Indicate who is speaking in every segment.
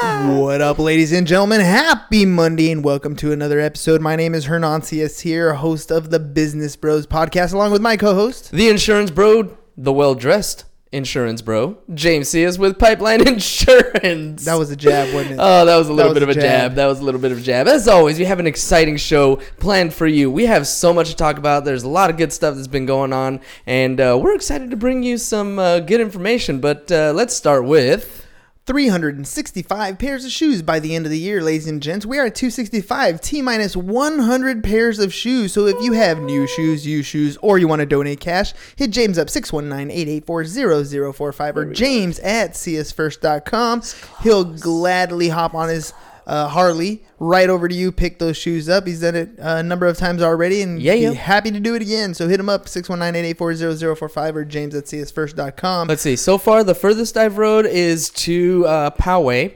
Speaker 1: what up, ladies and gentlemen? Happy Monday, and welcome to another episode. My name is Hernan Cias here, host of the Business Bros podcast, along with my co-host.
Speaker 2: The insurance bro, the well dressed insurance bro, James Cias with Pipeline Insurance.
Speaker 1: That was a jab, wasn't it?
Speaker 2: Oh, that was a little
Speaker 1: was
Speaker 2: bit of
Speaker 1: a
Speaker 2: a jab.
Speaker 1: jab.
Speaker 2: That was a little bit of a jab. As always, we have an exciting show planned for you. We have so much to talk about. There's a lot of good stuff that's been going on, and uh, we're excited to bring you some uh, good information. But uh, let's start with
Speaker 1: 365 pairs of shoes by the end of the year, ladies and gents. We are at 265, T minus 100 pairs of shoes. So if you have new shoes, used shoes, or you want to donate cash, hit James up 619-884-0045 or James at csfirst.com. He'll gladly hop on his uh, Harley right over to you, pick those shoes up. He's done it uh, a number of times already and
Speaker 2: Yeah,
Speaker 1: be
Speaker 2: yeah.
Speaker 1: happy to do it again. So hit him up 619-884-0045 or James at csfirst.com.
Speaker 2: Let's see. So far, the furthest I've rode is to uh, Poway,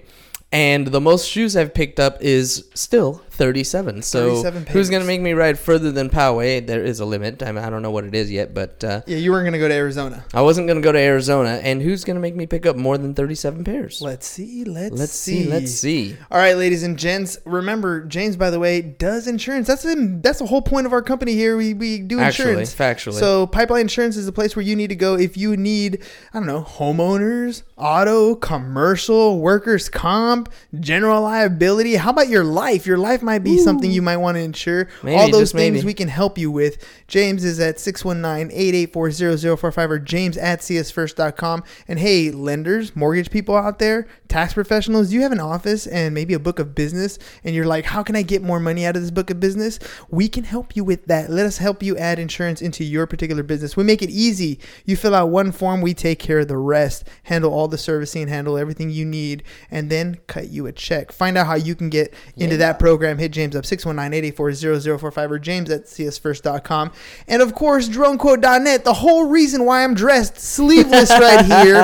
Speaker 2: and the most shoes I've picked up is still 37. So
Speaker 1: 37
Speaker 2: who's going to make me ride further than Poway? There is a limit. I, mean, I don't know what it is yet, but uh,
Speaker 1: Yeah, you weren't going to go to Arizona.
Speaker 2: I wasn't going to go to Arizona. And who's going to make me pick up more than 37 pairs?
Speaker 1: Let's see. Let's,
Speaker 2: Let's see. Let's see.
Speaker 1: All right, ladies and gents. Remember, James, by the way, does insurance. That's the that's the whole point of our company here. We, we do
Speaker 2: Actually,
Speaker 1: insurance.
Speaker 2: factually.
Speaker 1: So, Pipeline Insurance is the place where you need to go if you need, I don't know, homeowners, auto, commercial, workers' comp, general liability. How about your life? Your life might be something you might want to insure.
Speaker 2: Maybe,
Speaker 1: All those things
Speaker 2: maybe.
Speaker 1: we can help you with. James is at 619-884-0045 or james at csfirst.com. And hey, lenders, mortgage people out there, tax professionals, you have an office and maybe a book of business and you're like, how can I get more money out of this book of business? We can help you with that. Let us help you add insurance into your particular business. We make it easy. You fill out one form, we take care of the rest, handle all the servicing, handle everything you need, and then cut you a check. Find out how you can get into that program. Hit James up 619-884-0045 or james at csfirst.com. And of course, dronequote.net, the whole reason why I'm dressed sleeveless right here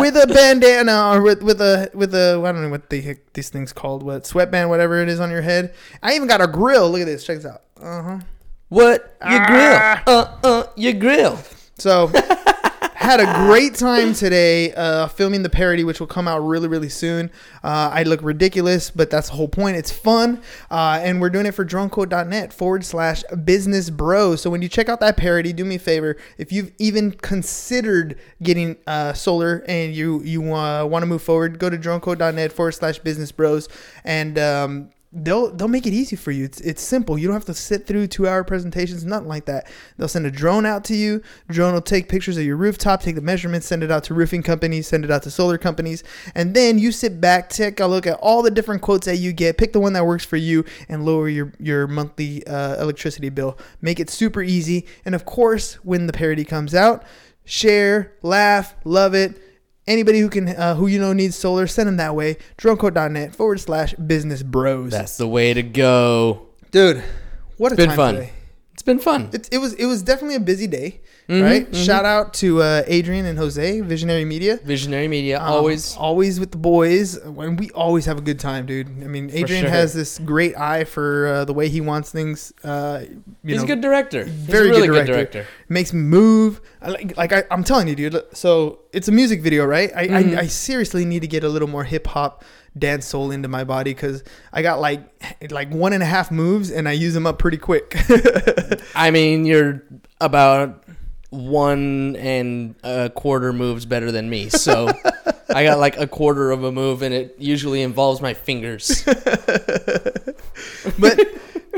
Speaker 1: with a bandana or with, with a with a I don't know what the heck these things called, what sweatband, whatever it is on your head. I even got a grill. Look at this. Check this out. Uh-huh.
Speaker 2: What? Your
Speaker 1: Ah.
Speaker 2: grill. Uh, uh, your grill.
Speaker 1: So had a great time today uh, filming the parody, which will come out really, really soon. Uh, I look ridiculous, but that's the whole point. It's fun, uh, and we're doing it for DroneQuote.net forward slash Business Bros. So when you check out that parody, do me a favor. If you've even considered getting uh, solar and you you uh, want to move forward, go to DroneQuote.net forward slash Business Bros. and um, they'll they'll make it easy for you. It's it's simple. You don't have to sit through two hour presentations, nothing like that. They'll send a drone out to you. Drone will take pictures of your rooftop, take the measurements, send it out to roofing companies, send it out to solar companies, and then you sit back, take a look at all the different quotes that you get, pick the one that works for you, and lower your your monthly uh, electricity bill. Make it super easy. And of course, when the parody comes out, share, laugh, love it. Anybody who can, uh, who you know needs solar, send them that way. DroneQuote.net forward slash business bros.
Speaker 2: That's the way to go.
Speaker 1: Dude, what a
Speaker 2: Been
Speaker 1: time
Speaker 2: fun.
Speaker 1: today.
Speaker 2: It's been fun.
Speaker 1: It, it was it was definitely a busy day,
Speaker 2: Mhm,
Speaker 1: right?
Speaker 2: mhm.
Speaker 1: Shout out to uh, Adrian and Jose, Visionary Media.
Speaker 2: Visionary media,
Speaker 1: Um,
Speaker 2: always.
Speaker 1: always with the boys, and we always have a good time, dude. I mean, Adrian
Speaker 2: sure.
Speaker 1: has this great eye for uh, the way he wants things. Uh, you
Speaker 2: He's
Speaker 1: know,
Speaker 2: a good director.
Speaker 1: very
Speaker 2: really
Speaker 1: good
Speaker 2: good
Speaker 1: director.
Speaker 2: director.
Speaker 1: makes me move. I like, like I, I'm telling you, dude. So it's a music video, right? I,
Speaker 2: Mhm.
Speaker 1: I, I seriously need to get a little more hip hop dance soul into my body because I got like like one and a half moves and I use them up pretty quick.
Speaker 2: I mean, you're about one and a quarter moves better than me. So I got like a quarter of a move, and it usually involves my fingers.
Speaker 1: but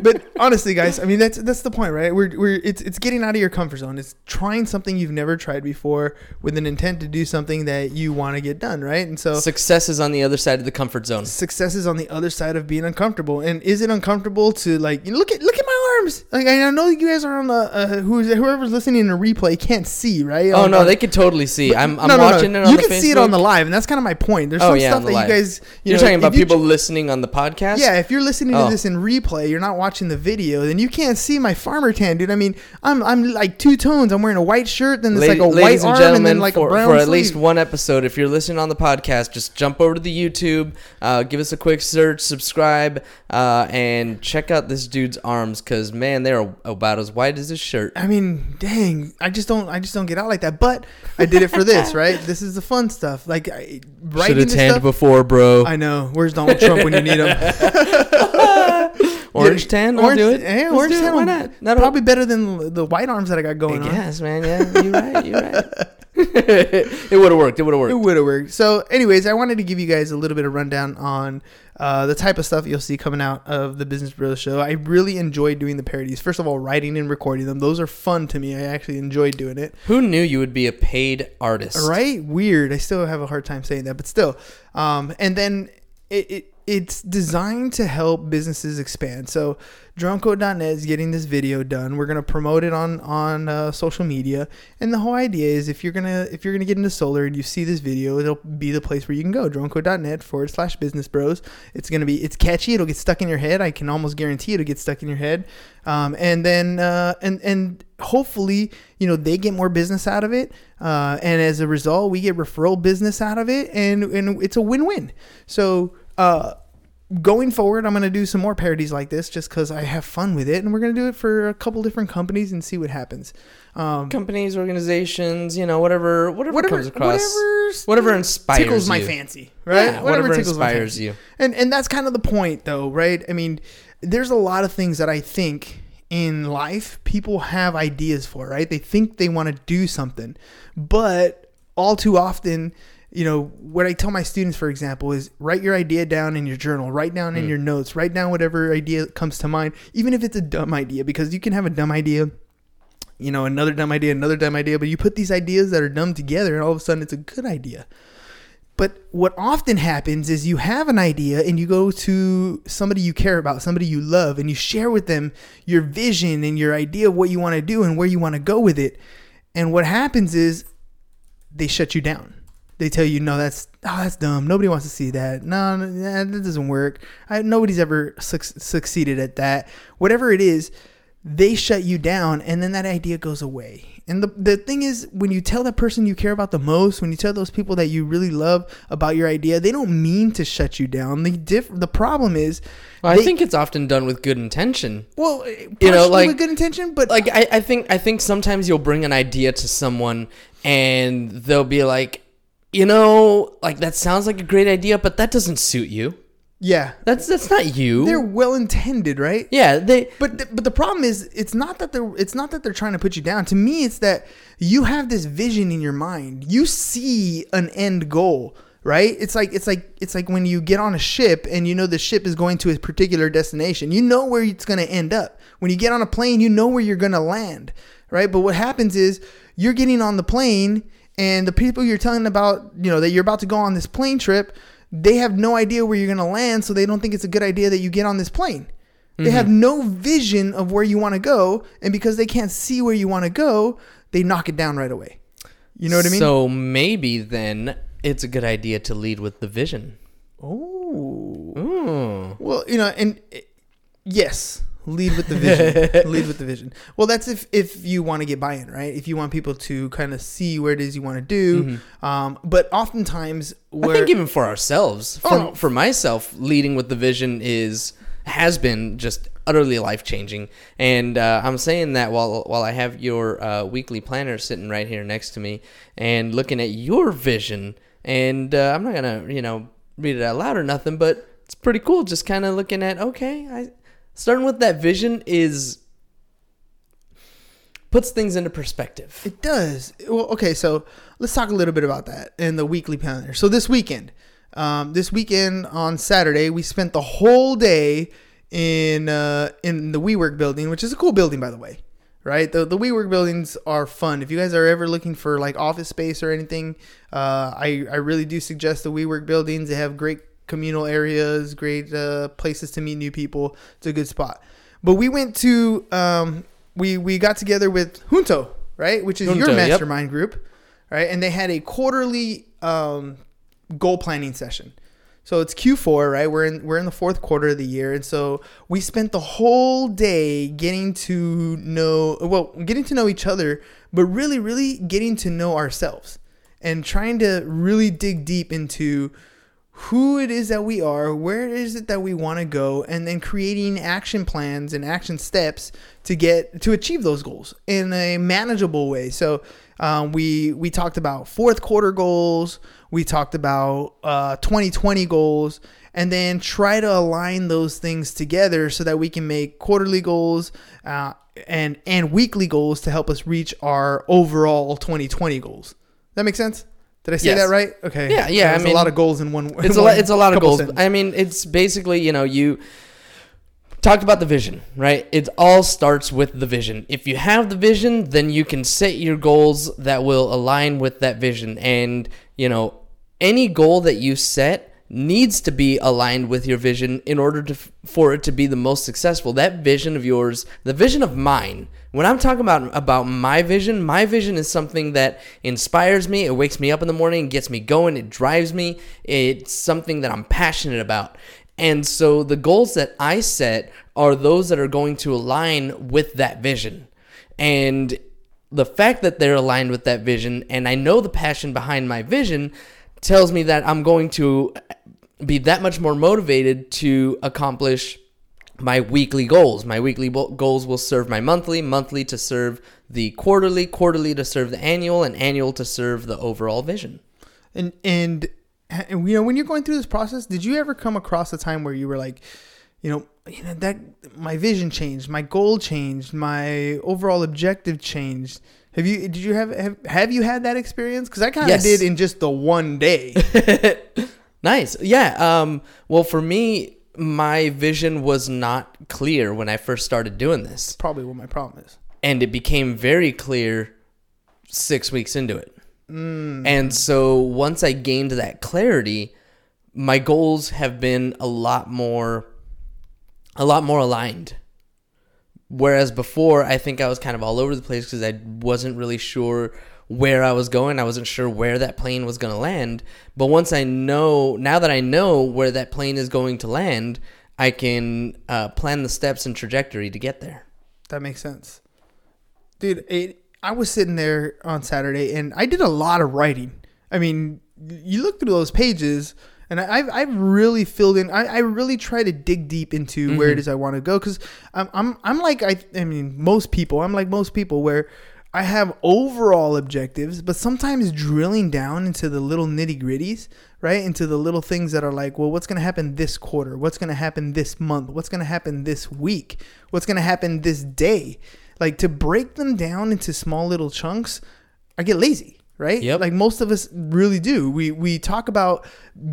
Speaker 1: but honestly, guys, I mean that's that's the point, right? We're we're it's it's getting out of your comfort zone. It's trying something you've never tried before with an intent to do something that you want to get done, right? And so
Speaker 2: Success is on the other side of the comfort zone.
Speaker 1: success is on the other side of being uncomfortable. And is it uncomfortable to like you know, look at look at my arms? Like I know you guys are on the uh, who's whoever's listening in a replay can't see, right?
Speaker 2: Oh
Speaker 1: On-
Speaker 2: no,
Speaker 1: on-
Speaker 2: they could totally see. I'm, I'm
Speaker 1: no, no, no.
Speaker 2: watching it on
Speaker 1: You can see it on the live, and that's kind of my point. There's
Speaker 2: Oh
Speaker 1: some
Speaker 2: yeah,
Speaker 1: stuff that
Speaker 2: live.
Speaker 1: you guys you
Speaker 2: You're
Speaker 1: know,
Speaker 2: talking about
Speaker 1: you
Speaker 2: people listening on the podcast.
Speaker 1: Yeah, if you're listening
Speaker 2: Oh.
Speaker 1: to this in replay, you're not watching the video, then you can't see my farmer tan, dude. I mean, I'm I'm like two tones. I'm wearing a white shirt, then it's
Speaker 2: Lady-
Speaker 1: like a white
Speaker 2: and
Speaker 1: arm, and then like
Speaker 2: for,
Speaker 1: a brown
Speaker 2: for at
Speaker 1: sleeve.
Speaker 2: least one episode, if you're listening on the podcast, just jump over to the YouTube, uh, give us a quick search, subscribe, uh, and check out this dude's arms because man, they're about as white as his shirt.
Speaker 1: I mean, dang, I just don't, I just don't get out like that. But I did it for this, right? This is the fun stuff. Like I,
Speaker 2: Should have tanned
Speaker 1: stuff.
Speaker 2: before, bro.
Speaker 1: I know. Where's Donald Trump when you need him?
Speaker 2: orange tan, I'll
Speaker 1: orange,
Speaker 2: do it.
Speaker 1: Orange
Speaker 2: do it.
Speaker 1: tan.
Speaker 2: Why not? That'll-
Speaker 1: Probably better than the white arms that I got going on.
Speaker 2: Yes, man. Yeah, you're right. You're right. it would have worked. It would have worked.
Speaker 1: It would have worked. So, anyways, I wanted to give you guys a little bit of rundown on uh, the type of stuff you'll see coming out of the Business Bros show. I really enjoy doing the parodies. First of all, writing and recording them; those are fun to me. I actually enjoy doing it.
Speaker 2: Who knew you would be a paid artist?
Speaker 1: Right? Weird. I still have a hard time saying that, but still. Um, and then it, it it's designed to help businesses expand. So dronequote.net is getting this video done. We're gonna promote it on on uh, social media, and the whole idea is if you're gonna if you're gonna get into solar and you see this video, it'll be the place where you can go. Dronequote.net forward slash business bros. It's gonna be it's catchy. It'll get stuck in your head. I can almost guarantee it'll get stuck in your head. Um, and then uh, and and hopefully you know they get more business out of it, uh, and as a result, we get referral business out of it, and and it's a win-win. So. Uh, going forward, I'm going to do some more parodies like this just because I have fun with it. And we're going to do it for a couple different companies and see what happens. Um,
Speaker 2: Companies, organizations, you know, whatever, whatever,
Speaker 1: whatever,
Speaker 2: comes across,
Speaker 1: whatever,
Speaker 2: whatever inspires
Speaker 1: tickles my
Speaker 2: you.
Speaker 1: fancy, right?
Speaker 2: Yeah, whatever
Speaker 1: tickles my
Speaker 2: inspires
Speaker 1: fancy.
Speaker 2: you.
Speaker 1: And and that's kind of the point, though, right? I mean, there's a lot of things that I think in life people have ideas for, right? They think they want to do something, but all too often. You know, what I tell my students, for example, is write your idea down in your journal, write down
Speaker 2: Hmm.
Speaker 1: in your notes, write down whatever idea comes to mind, even if it's a dumb idea, because you can have a dumb idea you know, another dumb idea, another dumb idea, but you put these ideas that are dumb together and all of a sudden it's a good idea. But what often happens is you have an idea and you go to somebody you care about, somebody you love, and you share with them your vision and your idea of what you want to do and where you want to go with it. And what happens is they shut you down. They tell you, no, that's oh, that's dumb. Nobody wants to see that. No, that doesn't work. I, nobody's ever suc succeeded at that. Whatever it is, they shut you down, and then that idea goes away. And the the thing is, when you tell that person you care about the most, when you tell those people that you really love about your idea, they don't mean to shut you down. The diff- the problem is,
Speaker 2: Well, I
Speaker 1: they-
Speaker 2: think it's often done with good intention.
Speaker 1: well, eh,
Speaker 2: You know, like-
Speaker 1: with good intention, but
Speaker 2: Like I, I think I think sometimes you'll bring an idea to someone and they'll be like, you know, like that sounds like a great idea, but that doesn't suit you.
Speaker 1: yeah,
Speaker 2: That's that's not you.
Speaker 1: they're well intended, right?
Speaker 2: yeah, they
Speaker 1: But th- but the problem is it's not that they're it's not that they're trying to put you down. To me, it's that you have this vision in your mind. You see an end goal, right? It's like it's like it's like when you get on a ship and you know the ship is going to a particular destination. You know where it's going to end up. When you get on a plane, you know where you're going to land, right? But what happens is you're getting on the plane and the people you're telling about, you know, that you're about to go on this plane trip, they have no idea where you're going to land, so they don't think it's a good idea that you get on this plane. They have no vision of where you want to go, and because they can't see where you want to go, they knock it down right away. You know what I mean?
Speaker 2: So maybe then it's a good idea to lead with the vision.
Speaker 1: oh,
Speaker 2: Ooh.
Speaker 1: well, you know, and eh, yes, lead with the vision. lead with the vision. Well, that's if if you want to get buy-in, right? If you want people to kind of see where it is you want to do. Um, but oftentimes,
Speaker 2: Mm-hmm. I think even for ourselves, for,
Speaker 1: Oh, no.
Speaker 2: for myself, leading with the vision is has been just utterly life changing. And uh, I'm saying that while while I have your uh, weekly planner sitting right here next to me and looking at your vision. And uh, I'm not gonna you know read it out loud or nothing, but it's pretty cool. Just kind of looking at okay, I starting with that vision is puts things into perspective.
Speaker 1: It does. Well, okay, so let's talk a little bit about that in the weekly calendar. So this weekend, um, this weekend on Saturday, we spent the whole day in uh, in the WeWork building, which is a cool building by the way. Right, the the WeWork buildings are fun. If you guys are ever looking for like office space or anything, uh, I I really do suggest the WeWork buildings. They have great communal areas, great uh, places to meet new people. It's a good spot. But we went to um, we we got together with Junto, right, which is your
Speaker 2: Junto, yep.
Speaker 1: mastermind group, right, and they had a quarterly um, goal planning session. So it's Q4, right? We're in we're in the fourth quarter of the year, and so we spent the whole day getting to know well, getting to know each other, but really, really getting to know ourselves and trying to really dig deep into who it is that we are, where is it that we want to go, and then creating action plans and action steps to get to achieve those goals in a manageable way. So um, we we talked about fourth quarter goals, we talked about uh, 2020 goals, and then try to align those things together so that we can make quarterly goals uh, and and weekly goals to help us reach our overall 2020 goals. That makes sense? Did I say
Speaker 2: Yes.
Speaker 1: that right? Okay.
Speaker 2: Yeah, yeah, I
Speaker 1: There's a lot of goals in one.
Speaker 2: it's a lot, it's a lot of goals. I mean, it's basically you know you talked about the vision, right? It all starts with the vision. If you have the vision, then you can set your goals that will align with that vision, and you know any goal that you set needs to be aligned with your vision in order to for it to be the most successful. That vision of yours, the vision of mine. When I'm talking about about my vision, my vision is something that inspires me. It wakes me up in the morning, gets me going, it drives me. It's something that I'm passionate about. And so the goals that I set are those that are going to align with that vision. And the fact that they're aligned with that vision and I know the passion behind my vision tells me that I'm going to be that much more motivated to accomplish my weekly goals. My weekly bo- goals will serve my monthly, monthly to serve the quarterly, quarterly to serve the annual, and annual to serve the overall vision.
Speaker 1: And and you know when you're going through this process, did you ever come across a time where you were like, you know, you know that my vision changed, my goal changed, my overall objective changed. Have you did you have have, have you had that experience? Because I kind of
Speaker 2: Yes.
Speaker 1: did in just the one day.
Speaker 2: Nice. Yeah. Um, well, for me, my vision was not clear when I first started doing this.
Speaker 1: Probably what my problem is.
Speaker 2: and it became very clear six weeks into it. And so once I gained that clarity, my goals have been a lot more, a lot more aligned. Whereas before, I think I was kind of all over the place because I wasn't really sure where I was going. I wasn't sure where that plane was going to land. But once I know, now that I know where that plane is going to land, I can uh, plan the steps and trajectory to get there.
Speaker 1: That makes sense, dude. It, I was sitting there on Saturday and I did a lot of writing. I mean, you look through those pages, and I- I've I've really filled in. I, I really try to dig deep into where it is I want to go because I'm I'm I'm like I I mean most people. I'm like most people where. I have overall objectives, but sometimes drilling down into the little nitty gritties, right? Into the little things that are like, well, what's going to happen this quarter? What's going to happen this month? What's going to happen this week? What's going to happen this day? Like to break them down into small little chunks, I get lazy, right?
Speaker 2: Yep.
Speaker 1: Like most of us really do. We we talk about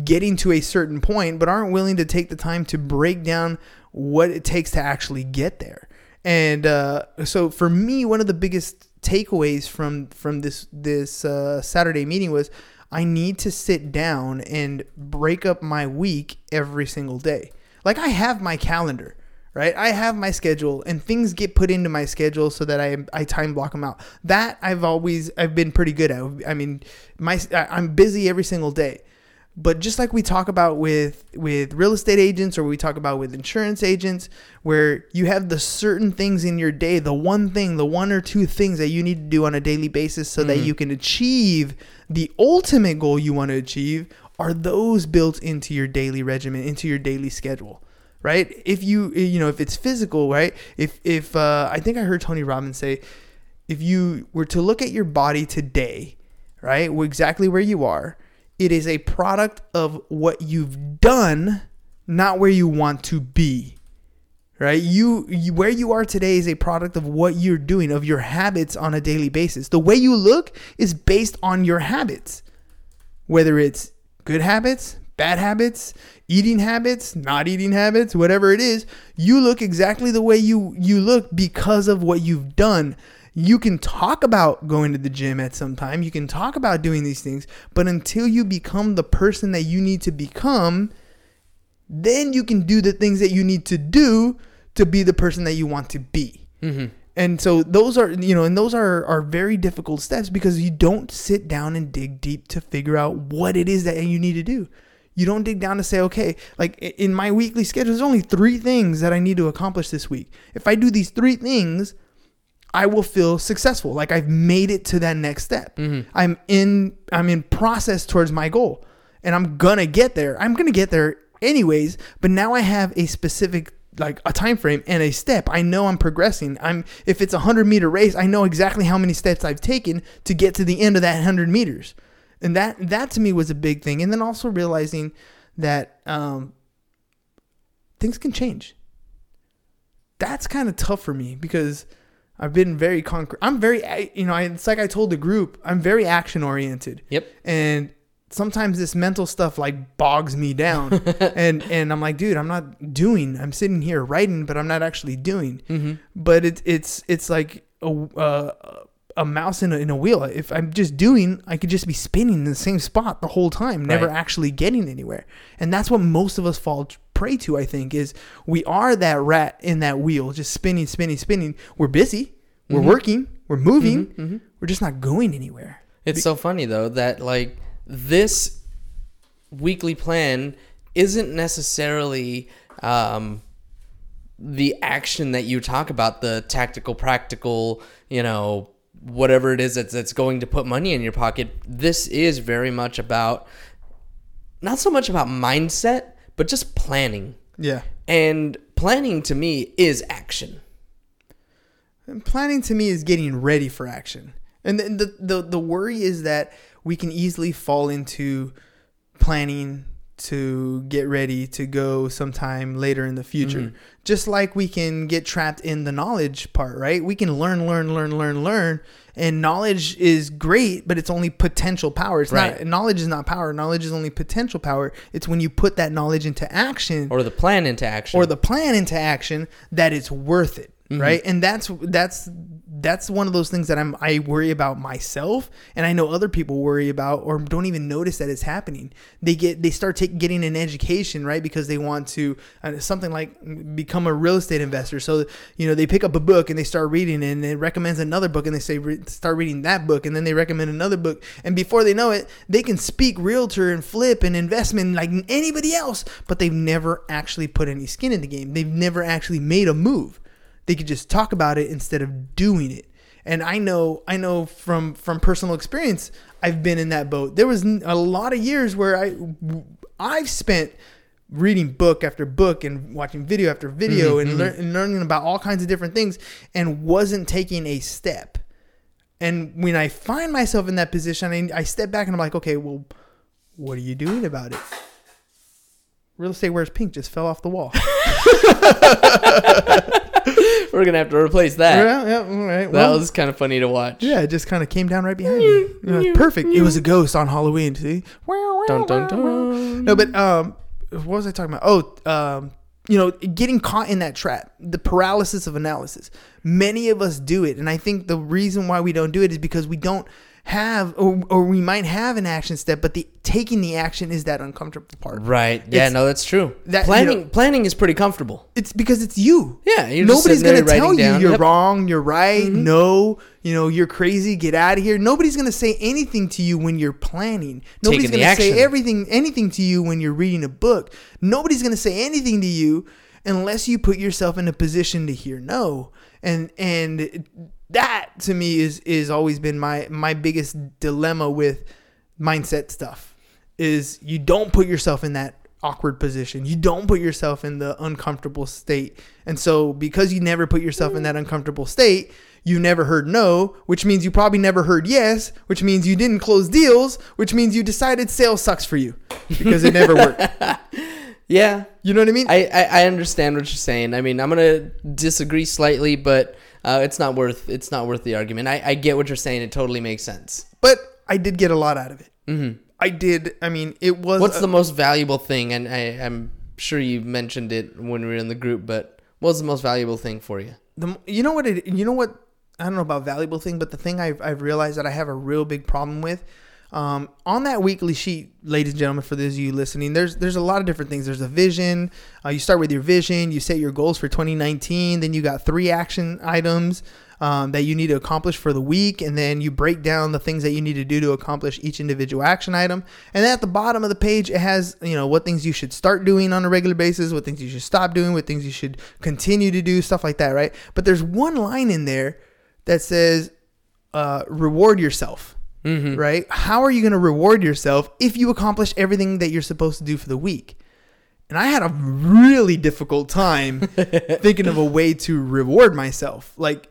Speaker 1: getting to a certain point, but aren't willing to take the time to break down what it takes to actually get there. And uh, so for me, one of the biggest takeaways from from this this uh, Saturday meeting was I need to sit down and break up my week every single day. Like I have my calendar, right? I have my schedule, and things get put into my schedule so that I I time block them out. That I've always I've been pretty good at. I mean, my I- I'm busy every single day. But just like we talk about with with real estate agents or we talk about with insurance agents where you have the certain things in your day, the one thing, the one or two things that you need to do on a daily basis so that you can achieve the ultimate goal you want to achieve are those built into your daily regimen, into your daily schedule. Right? If you you know, if it's physical, right? If if uh, I think I heard Tony Robbins say if you were to look at your body today, right, exactly where you are, it is a product of what you've done, not where you want to be. Right? You, you where you are today is a product of what you're doing, of your habits on a daily basis. The way you look is based on your habits. Whether it's good habits, bad habits, eating habits, not eating habits, whatever it is, you look exactly the way you you look because of what you've done. You can talk about going to the gym at some time. You can talk about doing these things, but until you become the person that you need to become, then you can do the things that you need to do to be the person that you want to be. Mm-hmm. And so those are, you know, and those are are very difficult steps because you don't sit down and dig deep to figure out what it is that you need to do. You don't dig down to say, okay, like in my weekly schedule, there's only three things that I need to accomplish this week. If I do these three things, I will feel successful. Like I've made it to that next step. I'm in I'm in process towards my goal. And I'm gonna get there. I'm gonna get there anyways, but now I have a specific like a time frame and a step. I know I'm progressing. I'm if it's a hundred meter race, I know exactly how many steps I've taken to get to the end of that hundred meters. And that that to me was a big thing. And then also realizing that um, things can change that's kind of tough for me because I've been very concrete. I'm very, you know, I, it's like I told the group, I'm very action oriented.
Speaker 2: Yep.
Speaker 1: And sometimes this mental stuff like bogs me down, and and I'm like, dude, I'm not doing. I'm sitting here writing, but I'm not actually doing.
Speaker 2: Mm-hmm.
Speaker 1: But it's it's it's like a uh, a mouse in a, in a wheel. If I'm just doing, I could just be spinning in the same spot the whole time, never
Speaker 2: Right.
Speaker 1: actually getting anywhere. And that's what most of us fall prey to. I think is we are that rat in that wheel, just spinning, spinning, spinning. We're busy, we're
Speaker 2: Mm-hmm.
Speaker 1: working, we're moving, we're just not going anywhere.
Speaker 2: It's so funny though that like this weekly plan isn't necessarily um, the action that you talk about, the tactical, practical, you know, whatever it is that's, that's going to put money in your pocket. This is very much about not so much about mindset, but just planning.
Speaker 1: Yeah.
Speaker 2: And planning to me is action.
Speaker 1: And planning to me is getting ready for action. And the, the, the, the worry is that we can easily fall into planning to get ready to go sometime later in the future. Mm-hmm. Just like we can get trapped in the knowledge part, right? We can learn, learn, learn, learn, learn. And knowledge is great, but it's only potential power. It's
Speaker 2: Right.
Speaker 1: not knowledge is not power. Knowledge is only potential power. It's when you put that knowledge into action
Speaker 2: Or the plan into action.
Speaker 1: or the plan into action that it's worth it right? And that's that's that's one of those things that I'm I worry about myself and I know other people worry about or don't even notice that it's happening. They get they start take, getting an education right because they want to uh, something like become a real estate investor. So you know they pick up a book and they start reading it and it recommends another book and they say re- start reading that book and then they recommend another book. And before they know it they can speak realtor and flip and investment like anybody else but they've never actually put any skin in the game. They've never actually made a move they could just talk about it instead of doing it. And i know i know from from personal experience i've been in that boat. There was a lot of years where i i've spent reading book after book and watching video after mm-hmm, video and, mm-hmm. lear- and learning about all kinds of different things and wasn't taking a step. And when i find myself in that position i, I step back and i'm like okay well what are you doing about it? Real estate wears pink just fell off the wall
Speaker 2: We're gonna have to replace that.
Speaker 1: yeah, yeah, all right.
Speaker 2: That
Speaker 1: well,
Speaker 2: was kind of funny to watch.
Speaker 1: Yeah, it just kind of came down right behind me. You perfect. It was a ghost on Halloween. See?
Speaker 2: Dun, dun, dun.
Speaker 1: No, but um, what was I talking about? Oh, um, you know, getting caught in that trap, the paralysis of analysis. Many of us do it, and I think the reason why we don't do it is because we don't have, or, or we might have an action step, but the taking the action is that uncomfortable part.
Speaker 2: Right. Yeah.
Speaker 1: It's-
Speaker 2: no, that's true.
Speaker 1: that- you
Speaker 2: planning
Speaker 1: know-
Speaker 2: planning is pretty comfortable.
Speaker 1: It's because it's you.
Speaker 2: Yeah, you're
Speaker 1: Nobody's gonna tell
Speaker 2: writing
Speaker 1: you
Speaker 2: down,
Speaker 1: you're
Speaker 2: yep. Mm-hmm.
Speaker 1: wrong, you're right, no, you know, you're crazy, get out of here. Nobody's gonna say anything to you when you're planning. Nobody's
Speaker 2: Taking
Speaker 1: gonna say everything anything to you when you're reading a book. Nobody's gonna say anything to you unless you put yourself in a position to hear no. And and that to me is is always been my my biggest dilemma with mindset stuff is you don't put yourself in that awkward position. You don't put yourself in the uncomfortable state. And so because you never put yourself in that uncomfortable state, you never heard no, which means you probably never heard yes, which means you didn't close deals, which means you decided sales sucks for you because it never worked.
Speaker 2: Yeah.
Speaker 1: You know what I mean?
Speaker 2: I, I, I understand what you're saying. I mean, I'm gonna disagree slightly, but uh, it's not worth it's not worth the argument. I, I get what you're saying. It totally makes sense.
Speaker 1: but I did get a lot out of it. Mm-hmm. I did. I mean, it was.
Speaker 2: What's
Speaker 1: a-
Speaker 2: the most valuable thing? And I, I'm sure you mentioned it when we were in the group, but what's the most valuable thing for you?
Speaker 1: the you know what it you know what I don't know about valuable thing, but the thing I've I've realized that I have a real big problem with. Um, on that weekly sheet, ladies and gentlemen, for those of you listening, there's there's a lot of different things. There's a vision. Uh, you start with your vision. You set your goals for 2019. Then you got three action items um, that you need to accomplish for the week, and then you break down the things that you need to do to accomplish each individual action item. And then at the bottom of the page, it has you know what things you should start doing on a regular basis, what things you should stop doing, what things you should continue to do, stuff like that, right? But there's one line in there that says uh, reward yourself. Right? How are you going to reward yourself if you accomplish everything that you're supposed to do for the week? And I had a really difficult time thinking of a way to reward myself. Like,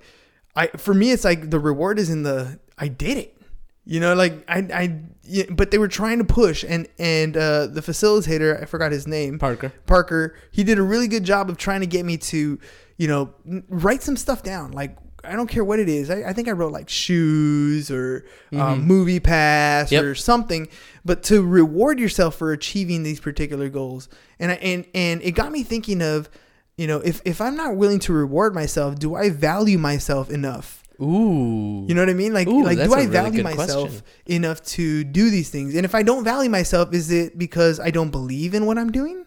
Speaker 1: I for me, it's like the reward is in the I did it. You know, like I, I, yeah, but they were trying to push, and and uh, the facilitator, I forgot his name,
Speaker 2: Parker.
Speaker 1: Parker, he did a really good job of trying to get me to, you know, write some stuff down. Like I don't care what it is. I, I think I wrote like shoes or um, MoviePass
Speaker 2: Yep.
Speaker 1: or something, but to reward yourself for achieving these particular goals. And I, and and it got me thinking of, you know, if if I'm not willing to reward myself, do I value myself enough?
Speaker 2: Ooh.
Speaker 1: You know what I mean? Like,
Speaker 2: Ooh,
Speaker 1: like do I
Speaker 2: really
Speaker 1: value myself
Speaker 2: question.
Speaker 1: enough to do these things? And if I don't value myself, is it because I don't believe in what I'm doing?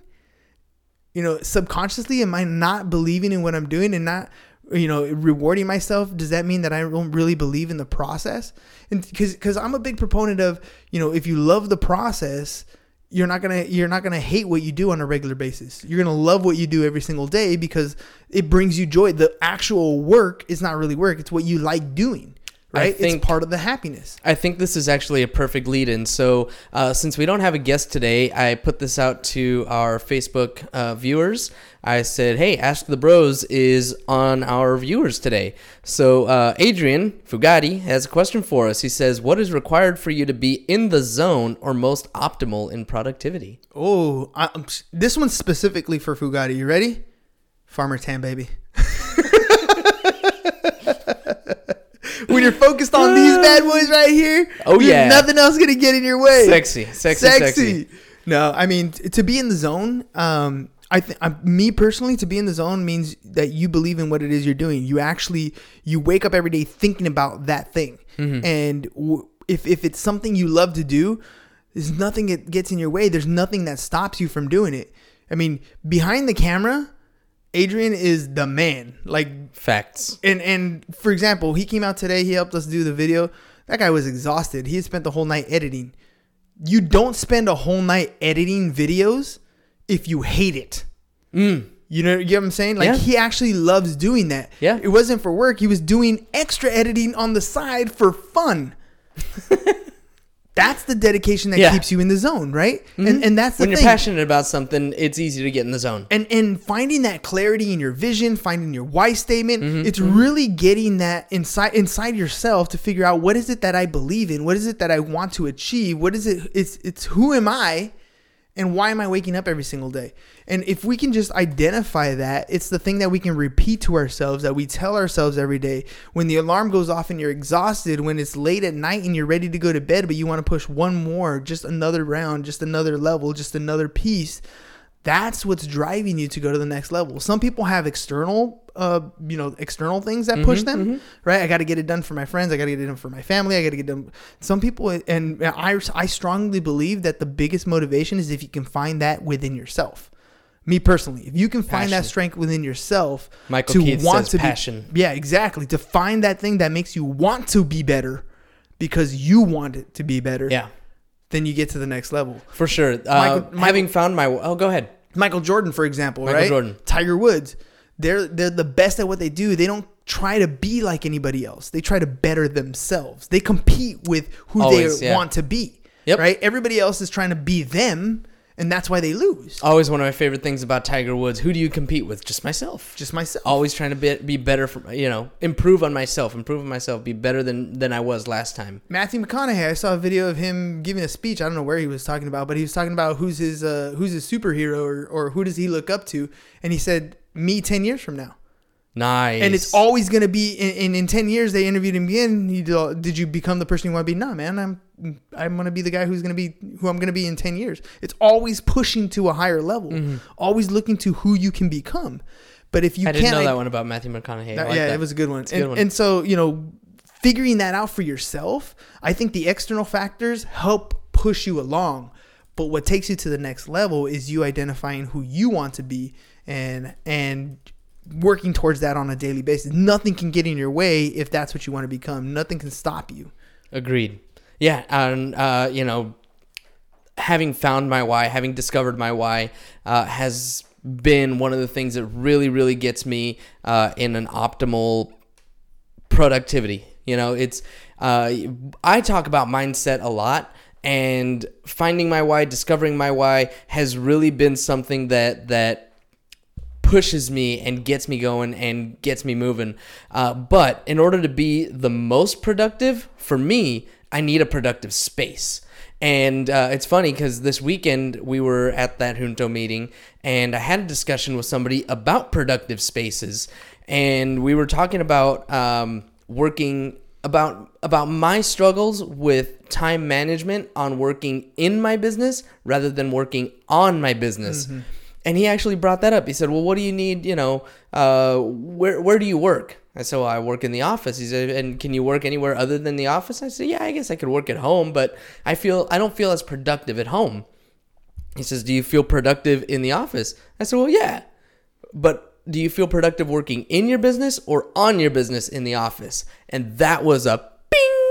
Speaker 1: You know, subconsciously, am I not believing in what I'm doing and not, you know, rewarding myself? Does that mean that I don't really believe in the process? And because because I'm a big proponent of, you know, if you love the process, you're not gonna you're not gonna hate what you do on a regular basis. You're gonna love what you do every single day because it brings you joy. The actual work is not really work; it's what you like doing.
Speaker 2: I
Speaker 1: Right?
Speaker 2: think-
Speaker 1: it's part of the happiness.
Speaker 2: I think this is actually a perfect lead in. So, uh, since we don't have a guest today, I put this out to our Facebook uh, viewers. I said, hey, Ask the Bros is on our viewers today. So, uh, Adrian Fugati has a question for us. He says, What is required for you to be in the zone or most optimal in productivity?
Speaker 1: Oh, I, um, this one's specifically for Fugati. You ready? Farmer Tan, baby. when you're focused on these bad boys right here,
Speaker 2: Oh, yeah.
Speaker 1: nothing else gonna get in your way.
Speaker 2: Sexy, sexy, sexy.
Speaker 1: No, I mean t- to be in the zone. Um, I think me personally to be in the zone means that you believe in what it is you're doing. You actually you wake up every day thinking about that thing,
Speaker 2: Mm-hmm.
Speaker 1: and w- if if it's something you love to do, there's nothing that gets in your way. There's nothing that stops you from doing it. I mean, behind the camera, Adrian is the man. Like
Speaker 2: Facts.
Speaker 1: and and for example, he came out today. He helped us do the video. That guy was exhausted. He had spent the whole night editing. You don't spend a whole night editing videos if you hate it. You know, you get what I'm saying? Like
Speaker 2: Mm. Yeah.
Speaker 1: he actually loves doing that.
Speaker 2: Yeah.
Speaker 1: It wasn't for work. He was doing extra editing on the side for fun. that's the dedication that
Speaker 2: Yeah. Mm-hmm.
Speaker 1: keeps you in the zone, right? And and that's the
Speaker 2: When you're
Speaker 1: thing.
Speaker 2: passionate about something, it's easy to get in the zone.
Speaker 1: and and finding that clarity in your vision, finding your why statement,
Speaker 2: Mm-hmm,
Speaker 1: it's really getting that inside inside yourself to figure out what is it that I believe in, what is it that I want to achieve, what is it? It's it's who am I, and why am I waking up every single day? And if we can just identify that, it's the thing that we can repeat to ourselves, that we tell ourselves every day. When the alarm goes off and you're exhausted, when it's late at night and you're ready to go to bed, but you want to push one more, just another round, just another level, just another piece. That's what's driving you to go to the next level. Some people have external, uh, you know, external things that push them, right? I got to get it done for my friends. I got to get it done for my family. I got to get done. Some people, and I, I strongly believe that the biggest motivation is if you can find that within yourself. Me personally, if you can find that strength within yourself
Speaker 2: Michael
Speaker 1: to
Speaker 2: Keith
Speaker 1: want
Speaker 2: says
Speaker 1: to
Speaker 2: passion.
Speaker 1: be, yeah, exactly, to find that thing that makes you want to be better because you want it to be better.
Speaker 2: Yeah,
Speaker 1: then you get to the next level.
Speaker 2: for sure. Uh,
Speaker 1: Michael- Michael-
Speaker 2: having found my. Oh, go ahead.
Speaker 1: Michael Jordan, for example,
Speaker 2: Michael
Speaker 1: right?
Speaker 2: Jordan.
Speaker 1: Tiger Woods. They're they're the best at what they do. They don't try to be like anybody else. They try to better themselves. They compete with who
Speaker 2: Always,
Speaker 1: they
Speaker 2: yeah.
Speaker 1: want to be.
Speaker 2: Yep.
Speaker 1: Right? Everybody else is trying to be them, and that's why they lose.
Speaker 2: Always one of my favorite things about Tiger Woods. Who do you compete with? Just myself.
Speaker 1: Just myself.
Speaker 2: always trying to be, be better for you know improve on myself improve on myself be better than than i was last time
Speaker 1: Matthew McConaughey. I saw a video of him giving a speech. I don't know where he was talking about, but he was talking about who's his uh, who's his superhero or, or who does he look up to, and he said, "Me ten years from now."
Speaker 2: Nice.
Speaker 1: and it's always going to be in, in in 10 years they interviewed him again you do, did you become the person you want to be no man i'm i'm going to be the guy who's going to be who i'm going to be in 10 years it's always pushing to a higher level always looking to who you can become but if you
Speaker 2: Mm-hmm. I didn't
Speaker 1: can't
Speaker 2: know that one about Matthew McConaughey.
Speaker 1: That-
Speaker 2: like
Speaker 1: yeah,
Speaker 2: that.
Speaker 1: it was a good one. and,
Speaker 2: good one.
Speaker 1: and so, you know, figuring that out for yourself, I think the external factors help push you along. But what takes you to the next level is you identifying who you want to be and and working towards that on a daily basis. Nothing can get in your way if that's what you want to become. Nothing can stop you.
Speaker 2: Agreed. Yeah, and uh, you know, having found my why, having discovered my why, uh, has been one of the things that really, really gets me uh, in an optimal productivity. You know, it's uh, I talk about mindset a lot, and finding my why, discovering my why, has really been something that that pushes me and gets me going and gets me moving. Uh, but in order to be the most productive, for me, I need a productive space. And uh, it's funny because this weekend we were at that Junto meeting and I had a discussion with somebody about productive spaces. And we were talking about um, working about about my struggles with time management on working in my business rather than working on my business. And he actually brought that up. He said, "Well, what do you need? You know, uh, where where do you work?" I said, "Well, I work in the office." He said, "And can you work anywhere other than the office?" I said, "Yeah, I guess I could work at home, but I feel I don't feel as productive at home." He says, "Do you feel productive in the office?" I said, "Well, yeah, but do you feel productive working in your business or on your business in the office?" And that was a bing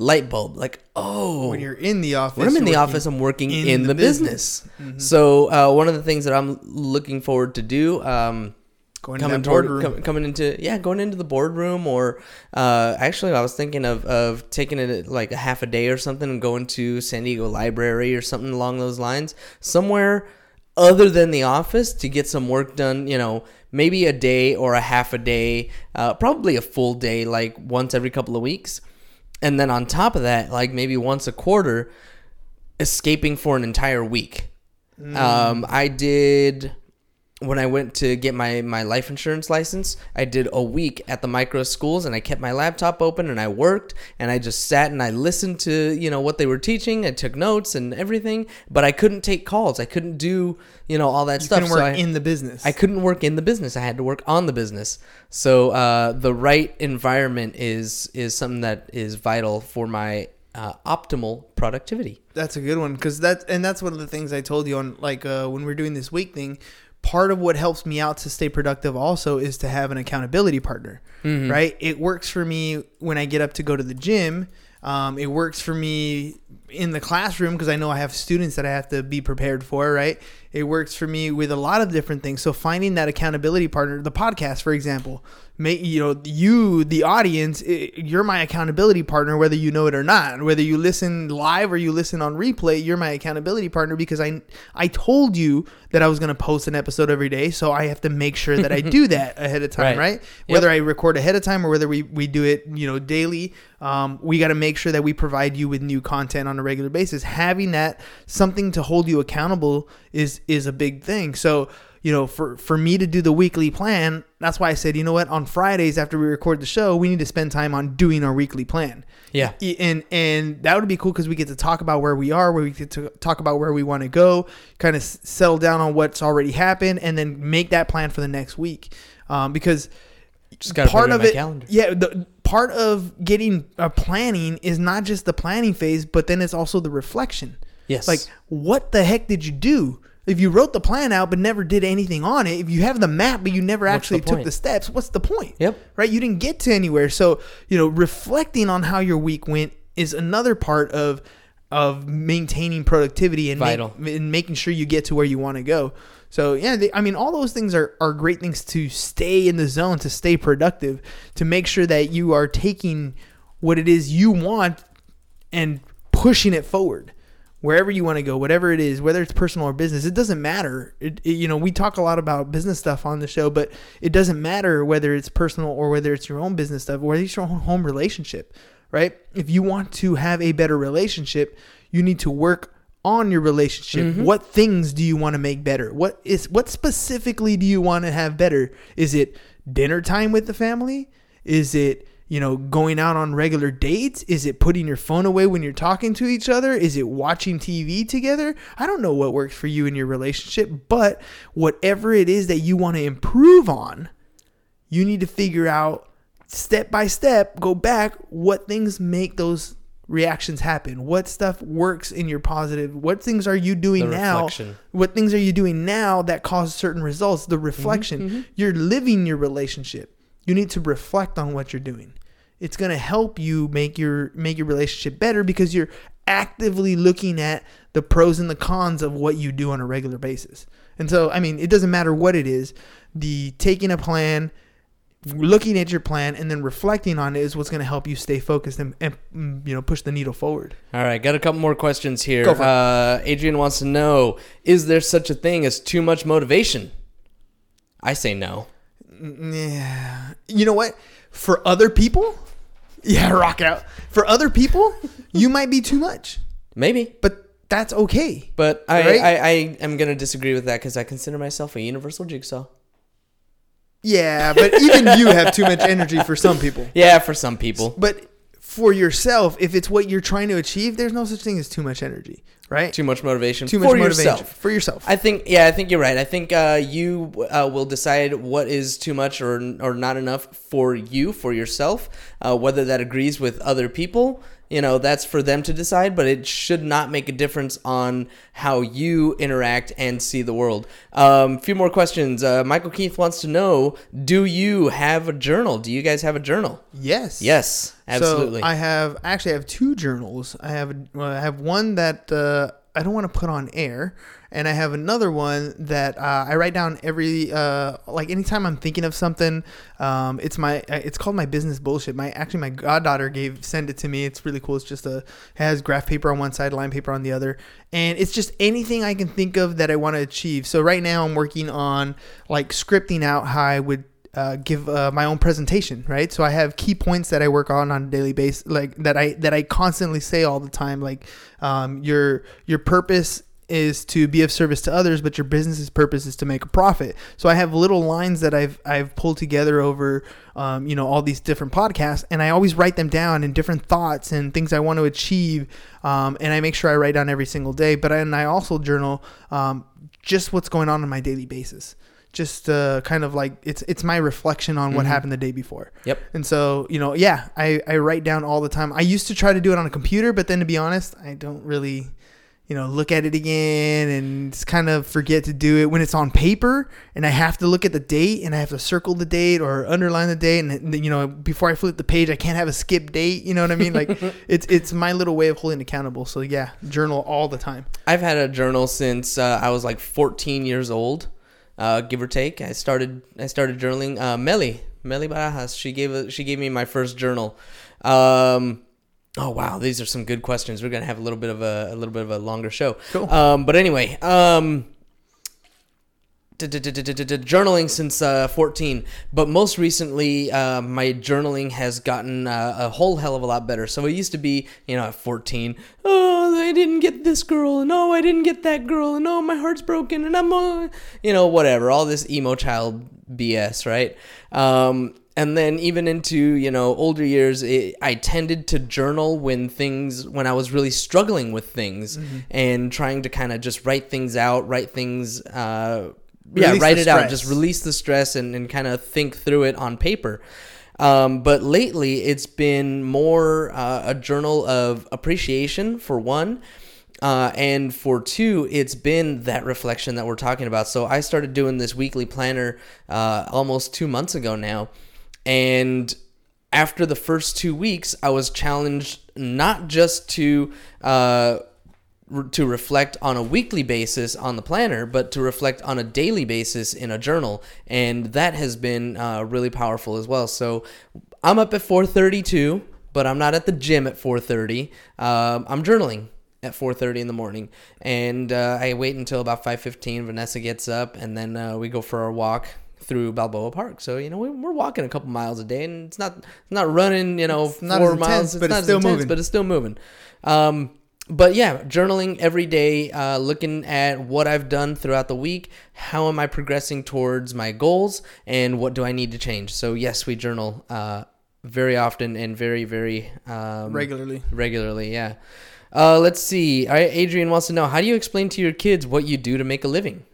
Speaker 2: light bulb. Like, oh,
Speaker 1: When you're in the office,
Speaker 2: when I'm in the office, I'm working in,
Speaker 1: in
Speaker 2: the,
Speaker 1: the
Speaker 2: business.
Speaker 1: business.
Speaker 2: So uh, one of the things that I'm looking forward to do, um,
Speaker 1: Going
Speaker 2: coming toward, com- coming into yeah, going into the boardroom, or uh, actually, I was thinking of of taking it like a half a day or something and going to San Diego Library or something along those lines, somewhere other than the office to get some work done. You know, maybe a day or a half a day, uh, probably a full day, like once every couple of weeks. And then on top of that, like maybe once a quarter, escaping for an entire week. Um, I did when I went to get my my life insurance license. I did a week at the micro schools, and I kept my laptop open and I worked and I just sat and I listened to you know what they were teaching. I took notes and everything, but I couldn't take calls. I couldn't do you know all that
Speaker 1: You
Speaker 2: stuff. so
Speaker 1: work
Speaker 2: I-
Speaker 1: in the business.
Speaker 2: I couldn't work in the business. I had to work on the business. So uh, the right environment is is something that is vital for my uh, optimal productivity.
Speaker 1: That's a good one because that and that's one of the things I told you on like uh, when we're doing this week thing. Part of what helps me out to stay productive also is to have an accountability partner, right? It works for me when I get up to go to the gym. Um, it works for me in the classroom because I know I have students that I have to be prepared for, right? It works for me with a lot of different things. So finding that accountability partner, the podcast, for example, may you know you, the audience, i you're my accountability partner, whether you know it or not. Whether you listen live or you listen on replay, you're my accountability partner because I I told you that I was going to post an episode every day, so I have to make sure that I do that ahead of time,
Speaker 2: Right.
Speaker 1: right? Whether I record ahead of time or whether we, we do it, you know, daily, um, we got to make sure that we provide you with new content on a regular basis. Having that something to hold you accountable is is a big thing. So, you know, for for me to do the weekly plan, that's why I said, you know what, on Fridays after we record the show, we need to spend time on doing our weekly plan.
Speaker 2: Yeah.
Speaker 1: And and that would be cool because we get to talk about where we are, where we get to talk about where we want to go, kind of settle down on what's already happened, and then make that plan for the next week. Um, because
Speaker 2: Just got
Speaker 1: part of it,
Speaker 2: calendar.
Speaker 1: yeah, the part of getting a planning is not just the planning phase, but then it's also the reflection.
Speaker 2: Yes.
Speaker 1: Like, what the heck did you do? If you wrote the plan out but never did anything on it, if you have the map but you never
Speaker 2: What's
Speaker 1: actually
Speaker 2: the
Speaker 1: took the steps, what's the point?
Speaker 2: Yep.
Speaker 1: Right? You didn't get to anywhere. So, you know, reflecting on how your week went is another part of of maintaining productivity and,
Speaker 2: Vital.
Speaker 1: and making sure you get to where you want to go. So yeah, they, I mean, all those things are, are great things to stay in the zone, to stay productive, to make sure that you are taking what it is you want and pushing it forward wherever you want to go, whatever it is, whether it's personal or business, it doesn't matter. It, it- you know, we talk a lot about business stuff on the show, but it doesn't matter whether it's personal or whether it's your own business stuff, or whether it's your own home relationship, right? If you want to have a better relationship, you need to work on your relationship. Mm-hmm. What things do you want to make better? What is what specifically do you want to have better? Is it dinner time with the family? Is it you know, going out on regular dates? Is it putting your phone away when you're talking to each other? Is it watching TV together? I don't know what works for you in your relationship, but whatever it is that you want to improve on, you need to figure out step by step, go back what things make those reactions happen. What stuff works in your positive? What things are you doing now? What things are you doing now that cause certain results? The mm-hmm, reflection. Mm-hmm. You're living your relationship. You need to reflect on what you're doing. It's going to help you make your make your relationship better because you're actively looking at the pros and the cons of what you do on a regular basis. And so, I mean, it doesn't matter what it is. The taking a plan, looking at your plan, and then reflecting on it is what's going to help you stay focused and, and mm, you know push the needle forward.
Speaker 2: All right, got a couple more questions here.
Speaker 1: Go for it.
Speaker 2: Uh, Adrian wants to know: Is there such a thing as too much motivation? I say no.
Speaker 1: Yeah. You know what? For other people, yeah, rock out. For other people, you might be too much,
Speaker 2: Maybe,
Speaker 1: but that's okay.
Speaker 2: but I,
Speaker 1: Right?
Speaker 2: I, I am gonna disagree with that because I consider myself a universal jigsaw.
Speaker 1: Yeah, but even you have too much energy for some people.
Speaker 2: Yeah, for some people,
Speaker 1: But for yourself, if it's what you're trying to achieve, there's no such thing as too much energy, right?
Speaker 2: too much motivation
Speaker 1: Too much
Speaker 2: for
Speaker 1: motivation
Speaker 2: yourself.
Speaker 1: for yourself.
Speaker 2: I think, yeah, I think you're right. I think uh, you uh, will decide what is too much or or not enough for you, for yourself. Uh, whether that agrees with other people, you know, that's for them to decide. But it should not make a difference on how you interact and see the world. A um, few more questions. Uh, Michael Keith wants to know: Do you have a journal? Do you guys have a journal?
Speaker 1: yes.
Speaker 2: Yes, absolutely.
Speaker 1: So I have actually I have two journals. I have well, I have one that uh, I don't want to put on air, and I have another one that uh, I write down every uh, like anytime I'm thinking of something. Um, it's my it's called my business bullshit. My actually my goddaughter gave send it to me. It's really cool. It's just a has graph paper on one side, line paper on the other, and it's just anything I can think of that I want to achieve. So right now I'm working on like scripting out how I would uh, give uh, my own presentation, right? So I have key points that I work on on a daily basis, like that I that I constantly say all the time. Like um, your your purpose is to be of service to others, but your business's purpose is to make a profit. So I have little lines that I've I've pulled together over um, you know all these different podcasts, and I always write them down in different thoughts and things I want to achieve, um, and I make sure I write down every single day. But I, and I also journal um, just what's going on on my daily basis just uh, kind of like it's it's my reflection on what happened the day before.
Speaker 2: Yep.
Speaker 1: And so you know, yeah, I I write down all the time. I used to try to do it on a computer, but then to be honest, I don't really, you know, look at it again and just kind of forget to do it when it's on paper and I have to look at the date and I have to circle the date or underline the date and you know before I flip the page I can't have a skip date. You know what I mean? Like it's it's my little way of holding accountable. So yeah, journal all the time.
Speaker 2: I've had a journal since uh, I was like 14 years old, uh, give or take. I started I started journaling. Uh, Meli Meli Barajas, she gave a, she gave me my first journal. Um, oh wow, these are some good questions. We're gonna have a little bit of a, a little bit of a longer show.
Speaker 1: Cool.
Speaker 2: Um, but anyway, um, journaling since uh, 14 but most recently uh, my journaling has gotten uh, a whole hell of a lot better so it used to be you know at 14 oh i didn't get this girl and oh i didn't get that girl and oh my heart's broken and i'm uh, you know whatever all this emo child bs right um, and then even into you know older years it, i tended to journal when things when i was really struggling with things and trying to kind of just write things out write things uh, yeah write it out just release the stress and, and kind of think through it on paper um, but lately it's been more uh, a journal of appreciation for one uh, and for two, it's been that reflection that we're talking about. So I started doing this weekly planner uh, almost two months ago now. And after the first two weeks, I was challenged not just to uh, to reflect on a weekly basis on the planner, but to reflect on a daily basis in a journal, and that has been uh, really powerful as well. So I'm up at 4:32, but I'm not at the gym at 4:30. Um, I'm journaling at 4:30 in the morning, and uh, I wait until about 5:15. Vanessa gets up, and then uh, we go for our walk through Balboa Park. So you know we, we're walking a couple miles a day, and it's not it's not running you know
Speaker 1: It's
Speaker 2: four
Speaker 1: intense,
Speaker 2: miles.
Speaker 1: but it's
Speaker 2: not as
Speaker 1: still
Speaker 2: intense,
Speaker 1: moving.
Speaker 2: but it's still moving. Um, but yeah, journaling every day, uh, looking at what I've done throughout the week. How am I progressing towards my goals, and what do I need to change? So yes, we journal uh, very often and very very um,
Speaker 1: Regularly.
Speaker 2: Regularly, yeah. Uh, let's see. All right, Adrian wants to know how do you explain to your kids what you do to make a living?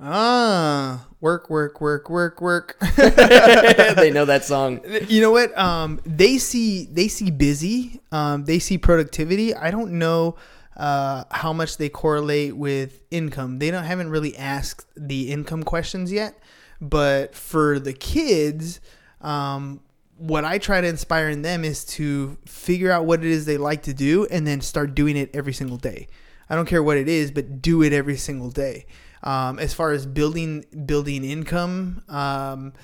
Speaker 1: Ah, work, work, work, work, work.
Speaker 2: they know that song.
Speaker 1: you know what? Um, they see they see busy. Um, they see productivity. I don't know uh, how much they correlate with income. They don't haven't really asked the income questions yet. But for the kids, um, what I try to inspire in them is to figure out what it is they like to do and then start doing it every single day. I don't care what it is, but do it every single day. Um, as far as building building income, um,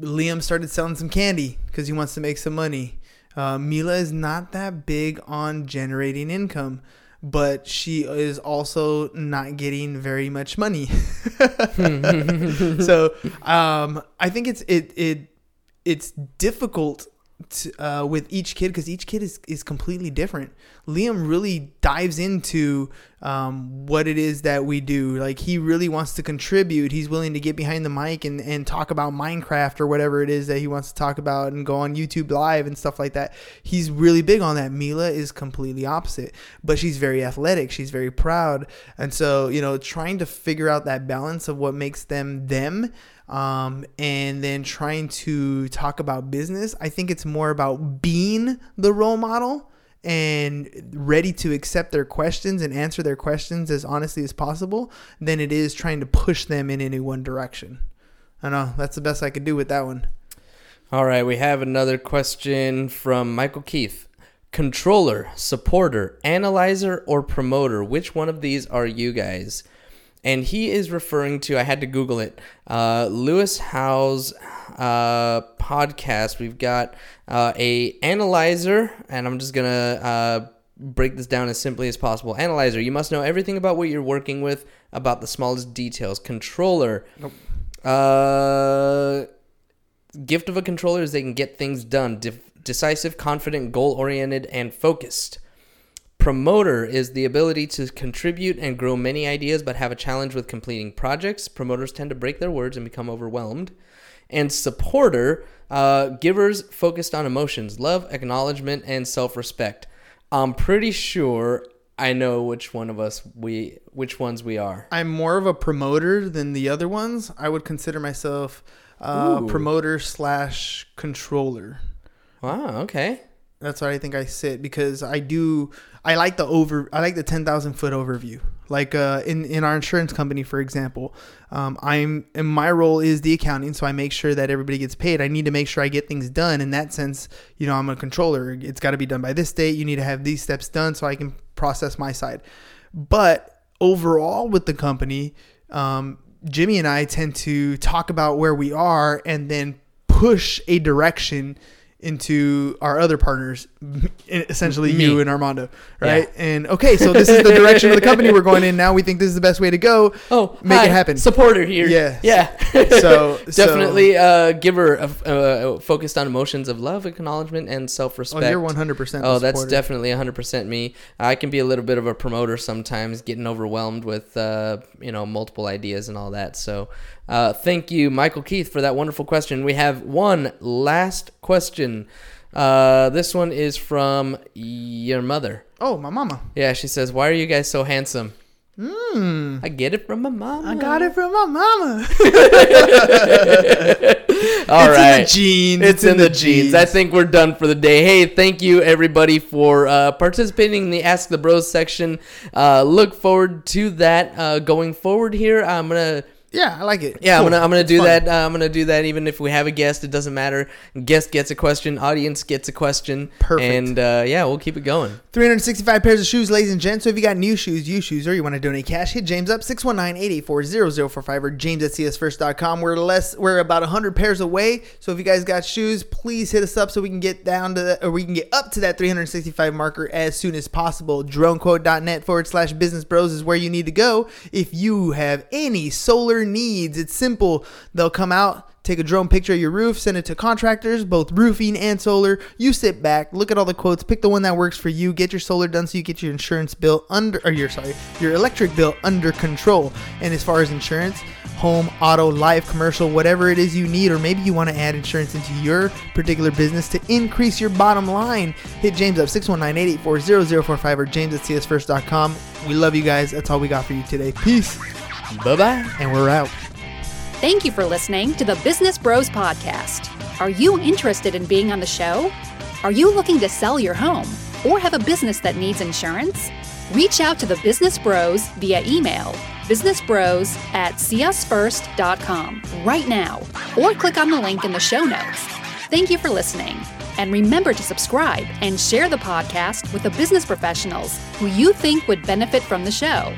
Speaker 1: Liam started selling some candy because he wants to make some money. Uh, Mila is not that big on generating income, but she is also not getting very much money. so um, I think it's it it it's difficult to, uh, with each kid because each kid is, is completely different. Liam really dives into um, what it is that we do. Like he really wants to contribute. He's willing to get behind the mic and, and talk about Minecraft or whatever it is that he wants to talk about and go on YouTube live and stuff like that. He's really big on that. Mila is completely opposite, but she's very athletic. She's very proud. And so, you know, trying to figure out that balance of what makes them them um, and then trying to talk about business. I think it's more about being the role model and ready to accept their questions and answer their questions as honestly as possible than it is trying to push them in any one direction. I know that's the best I could do with that one.
Speaker 2: All right, we have another question from Michael Keith. Controller, supporter, analyzer, or promoter? Which one of these are you guys? And he is referring to I had to Google it. Uh, Lewis Howes uh, podcast. We've got uh, a analyzer, and I'm just gonna uh, break this down as simply as possible. Analyzer, you must know everything about what you're working with, about the smallest details. Controller.
Speaker 1: Nope.
Speaker 2: Uh, gift of a controller is they can get things done. De- decisive, confident, goal oriented, and focused. Promoter is the ability to contribute and grow many ideas but have a challenge with completing projects. Promoters tend to break their words and become overwhelmed. And supporter, uh, givers focused on emotions, love, acknowledgement, and self respect. I'm pretty sure I know which one of us we which ones we are.
Speaker 1: I'm more of a promoter than the other ones. I would consider myself uh,
Speaker 2: Ooh.
Speaker 1: promoter slash controller.
Speaker 2: Wow, okay.
Speaker 1: That's where I think I sit because I do. I like the over. I like the ten thousand foot overview. Like uh, in in our insurance company, for example, um, I'm and my role is the accounting, so I make sure that everybody gets paid. I need to make sure I get things done. In that sense, you know, I'm a controller. It's got to be done by this date. You need to have these steps done so I can process my side. But overall, with the company, um, Jimmy and I tend to talk about where we are and then push a direction into our other partners, essentially
Speaker 2: Me.
Speaker 1: you and Armando, right? And okay, so this is the direction of the company we're going in now. We think this is the best way to go.
Speaker 2: Oh,
Speaker 1: make
Speaker 2: hi,
Speaker 1: it happen.
Speaker 2: Supporter here.
Speaker 1: Yeah,
Speaker 2: Yeah.
Speaker 1: So-
Speaker 2: definitely uh, giver of, uh, focused on emotions of love, acknowledgement, and self respect.
Speaker 1: Oh, you're 100. percent
Speaker 2: Oh, that's definitely 100% me. I can be a little bit of a promoter sometimes, getting overwhelmed with uh, you know multiple ideas and all that. So, uh, thank you, Michael Keith, for that wonderful question. We have one last question. Uh, this one is from your mother.
Speaker 1: Oh, my mama.
Speaker 2: Yeah, she says, "Why are you guys so handsome?"
Speaker 1: Hmm.
Speaker 2: I get it from my mom.
Speaker 1: I got it from my mama.
Speaker 2: All
Speaker 1: it's
Speaker 2: right.
Speaker 1: in the genes.
Speaker 2: It's, in, the genes. I think we're done for the day. Hey, thank you everybody for uh, participating in the Ask the Bros section. Uh, look forward to that uh, going forward here. I'm gonna.
Speaker 1: Yeah, I like it.
Speaker 2: Yeah,
Speaker 1: Cool.
Speaker 2: I'm gonna I'm gonna do
Speaker 1: fun.
Speaker 2: that. Uh, I'm gonna do that even if we have a guest. It doesn't matter. Guest gets a question. Audience gets a question.
Speaker 1: Perfect.
Speaker 2: And uh, yeah, we'll keep it going.
Speaker 1: 365 pairs of shoes, ladies and gents. So if you got new shoes, used shoes, or you want to donate cash, hit James up 619-884-0045 or james at csfirst.com. We're less we're about 100 pairs away. So if you guys got shoes, please hit us up so we can get down to that or we can get up to that 365 marker as soon as possible. Dronequote.net forward slash business bros is where you need to go if you have any solar needs. It's simple. They'll come out take a drone picture of your roof, send it to contractors, both roofing and solar. You sit back, look at all the quotes, pick the one that works for you, get your solar done so you get your insurance bill under or your sorry, your electric bill under control. And as far as insurance, home, auto, life, commercial, whatever it is you need, or maybe you want to add insurance into your particular business to increase your bottom line, hit James up 619-884-0045 or james at csfirst.com. We love you guys. That's all we got for you today. Peace.
Speaker 2: Bye bye.
Speaker 1: And we're out.
Speaker 3: Thank you for listening to the Business Bros Podcast. Are you interested in being on the show? Are you looking to sell your home or have a business that needs insurance? Reach out to the Business Bros via email businessbros at seeusfirst.com right now or click on the link in the show notes. Thank you for listening. And remember to subscribe and share the podcast with the business professionals who you think would benefit from the show.